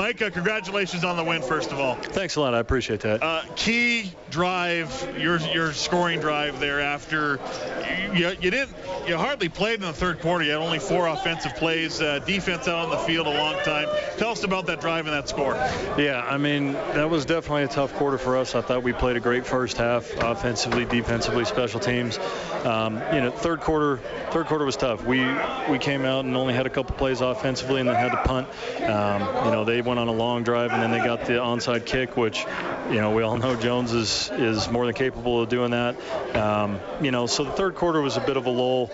Mike, uh, congratulations on the win, first of all. Thanks a lot. I appreciate that. Uh, key drive, your your scoring drive there after you, you didn't you hardly played in the third quarter. You had only four offensive plays, uh, defense out on the field a long time. Tell us about that drive and that score. Yeah, I mean that was definitely a tough quarter for us. I thought we played a great first half, offensively, defensively, special teams. Um, you know, third quarter, third quarter was tough. We we came out and only had a couple plays offensively, and then had to punt. Um, you know, they went on a long drive, and then they got the onside kick, which, you know, we all know Jones is is more than capable of doing that. Um, you know, so the third quarter was a bit of a lull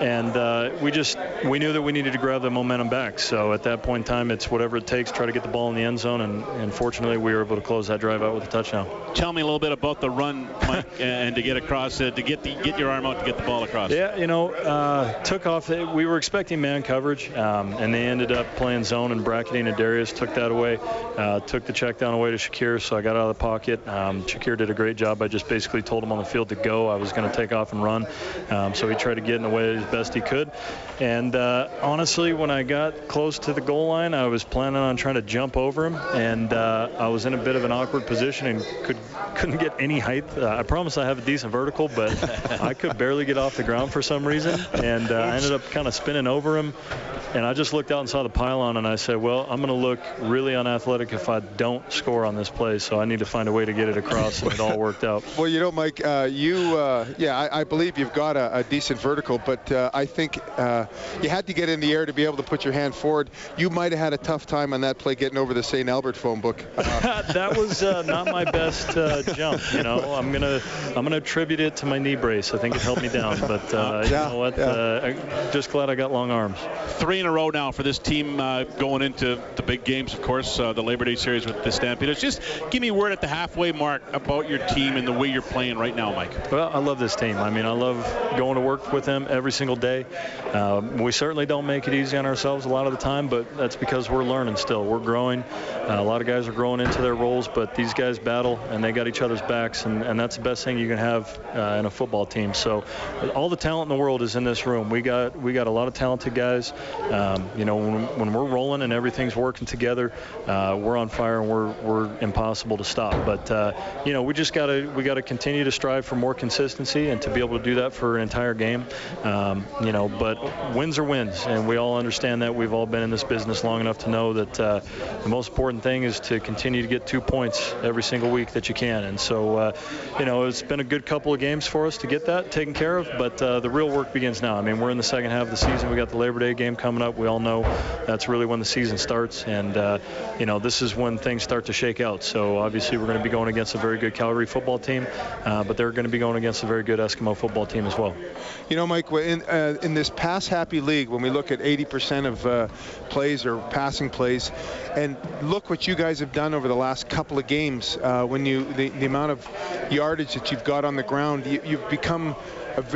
and uh, we just we knew that we needed to grab the momentum back. So at that point in time, it's whatever it takes, try to get the ball in the end zone, and, and fortunately, we were able to close that drive out with a touchdown. Tell me a little bit about the run, Mike, and to get across, uh, to get the get your arm out to get the ball across. Yeah, you know, uh, took off. We were expecting man coverage, um, and they ended up playing zone and bracketing and Darius. Took that away. Uh, took the check down away to Shakir, so I got out of the pocket. Um, Shakir did a great job. I just basically told him on the field to go. I was going to take off and run, um, so he tried to get in the way best he could. And uh, honestly, when I got close to the goal line, I was planning on trying to jump over him, and uh, I was in a bit of an awkward position and could couldn't get any height. Uh, I promise I have a decent vertical, but I could barely get off the ground for some reason, and uh, I ended up kind of spinning over him. And I just looked out and saw the pylon, and I said, well, I'm going to look really unathletic if I don't score on this play, so I need to find a way to get it across, and it all worked out. Well, you know, Mike, uh, you, uh, yeah, I, I, believe you've got a, a decent vertical, but uh, I think uh, you had to get in the air to be able to put your hand forward. You might have had a tough time on that play getting over the St. Albert phone book. Uh, that was uh, not my best jump, you know. I'm gonna, I'm gonna attribute it to my knee brace. I think it helped me down, but yeah, you know what? Yeah. I'm just glad I got long arms. Three in a row now for this team uh, going into the big games, of course, uh, the Labor Day series with the Stampeders. Just give me word at the halfway mark about your team and the way you're playing right now, Mike. Well, I love this team. I mean, I love going to work with them every single day. Um, we certainly don't make it easy on ourselves a lot of the time, but that's because we're learning still. We're growing. Uh, a lot of guys are growing into their roles, but these guys battle and they got each other's backs, and, and that's the best thing you can have uh, in a football team. So all the talent in the world is in this room. We got we got a lot of talented guys. Um, you know, when, when we're rolling and everything's working together, uh, we're on fire and we're we're impossible to stop. But uh, you know, we just gotta we gotta continue to strive for more consistency and to be able to do that for an entire game. Um, you know, but wins are wins, and we all understand that. We've all been in this business long enough to know that uh, the most important thing is to continue to get two points every single week that you can. And so, uh, you know, it's been a good couple of games for us to get that taken care of. But uh, the real work begins now. I mean, we're in the second half of the season. We got the Labor Day game coming up. We all know that's really when the season starts. And, uh, you know, this is when things start to shake out. So obviously we're going to be going against a very good Calgary football team, uh, but they're going to be going against a very good Eskimo football team as well. You know, Mike, in, uh, in this pass happy league, when we look at 80% of uh, plays or passing plays, and look what you guys have done over the last couple of games, when you the, the amount of yardage that you've got on the ground, you, you've become,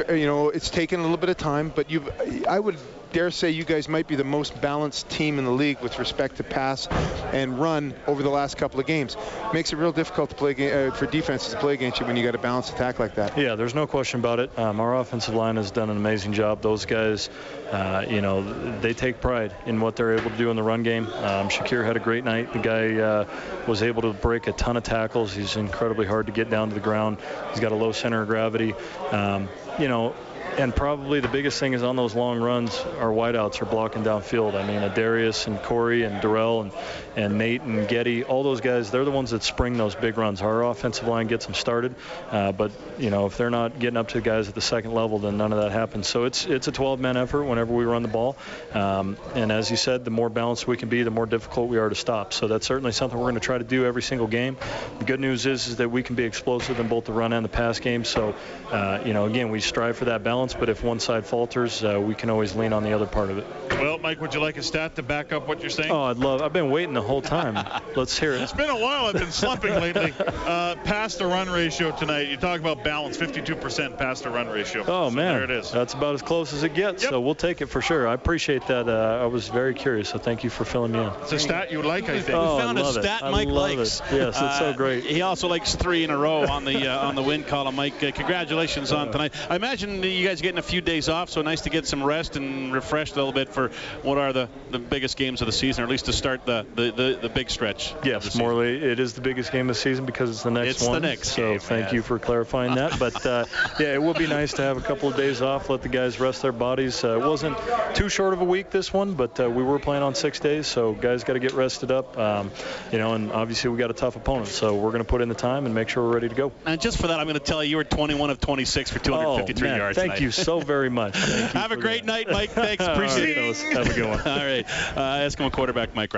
a, you know, it's taken a little bit of time, but you've, I would dare say you guys might be the most balanced team in the league with respect to pass and run over the last couple of games. Makes it real difficult to play uh, for defenses to play against you when you got a balanced attack like that. Yeah, there's no question about it. Um, our offensive line has done an amazing job. Those guys, uh, you know, they take pride in what they're able to do in the run game. Um, Shakir had a great night. The guy uh, was able to break a ton of tackles. He's incredibly hard to get down to the ground. He's got a low center of gravity. Um, you know, and probably the biggest thing is on those long runs, our wideouts are blocking downfield. I mean, Adarius and Corey and Derel and, and Nate and Getty, all those guys, they're the ones that spring those big runs. Our offensive line gets them started, uh, but you know if they're not getting up to the guys at the second level, then none of that happens. So it's it's a 12-man effort whenever we run the ball, um, and as you said, the more balanced we can be, the more difficult we are to stop. So that's certainly something we're going to try to do every single game. The good news is is that we can be explosive in both the run and the pass game. So uh, you know again, we strive for that balance but if one side falters, uh, we can always lean on the other part of it. Well, Mike, would you like a stat to back up what you're saying? Oh, I'd love. I've been waiting the whole time. Let's hear it. It's been a while. I've been slumping lately. Uh, pass to run ratio tonight. You talk about balance, 52% pass to run ratio. Oh so man, there it is. That's about as close as it gets. Yep. So we'll take it for sure. I appreciate that. Uh, I was very curious. So thank you for filling me in. It's a stat you like, I think. Oh, we found I a love stat it. Mike I love likes. It. Yes, it's so Uh, great. He also likes three in a row on the uh, on the win column. Mike, uh, congratulations on tonight. I imagine you guys are getting a few days off, so nice to get some rest and refreshed a little bit for what are the, the biggest games of the season, or at least to start the, the, the, the big stretch? Yes, Morley, it is the biggest game of the season because it's the next it's one. the next so game, thank man. you for clarifying that. But uh, yeah, it would be nice to have a couple of days off, let the guys rest their bodies. Uh, it wasn't too short of a week this one, but uh, we were playing on six days, so guys got to get rested up. Um, you know, and obviously we got a tough opponent, so we're going to put in the time and make sure we're ready to go. And just for that, I'm going to tell you you were 21 of 26 for 253 oh, man, yards. Thank tonight. you so very much. Thank you Have a great that. night, Mike. Thanks. Appreciate it. Have a good one. All right. Uh, Eskimo quarterback Mike.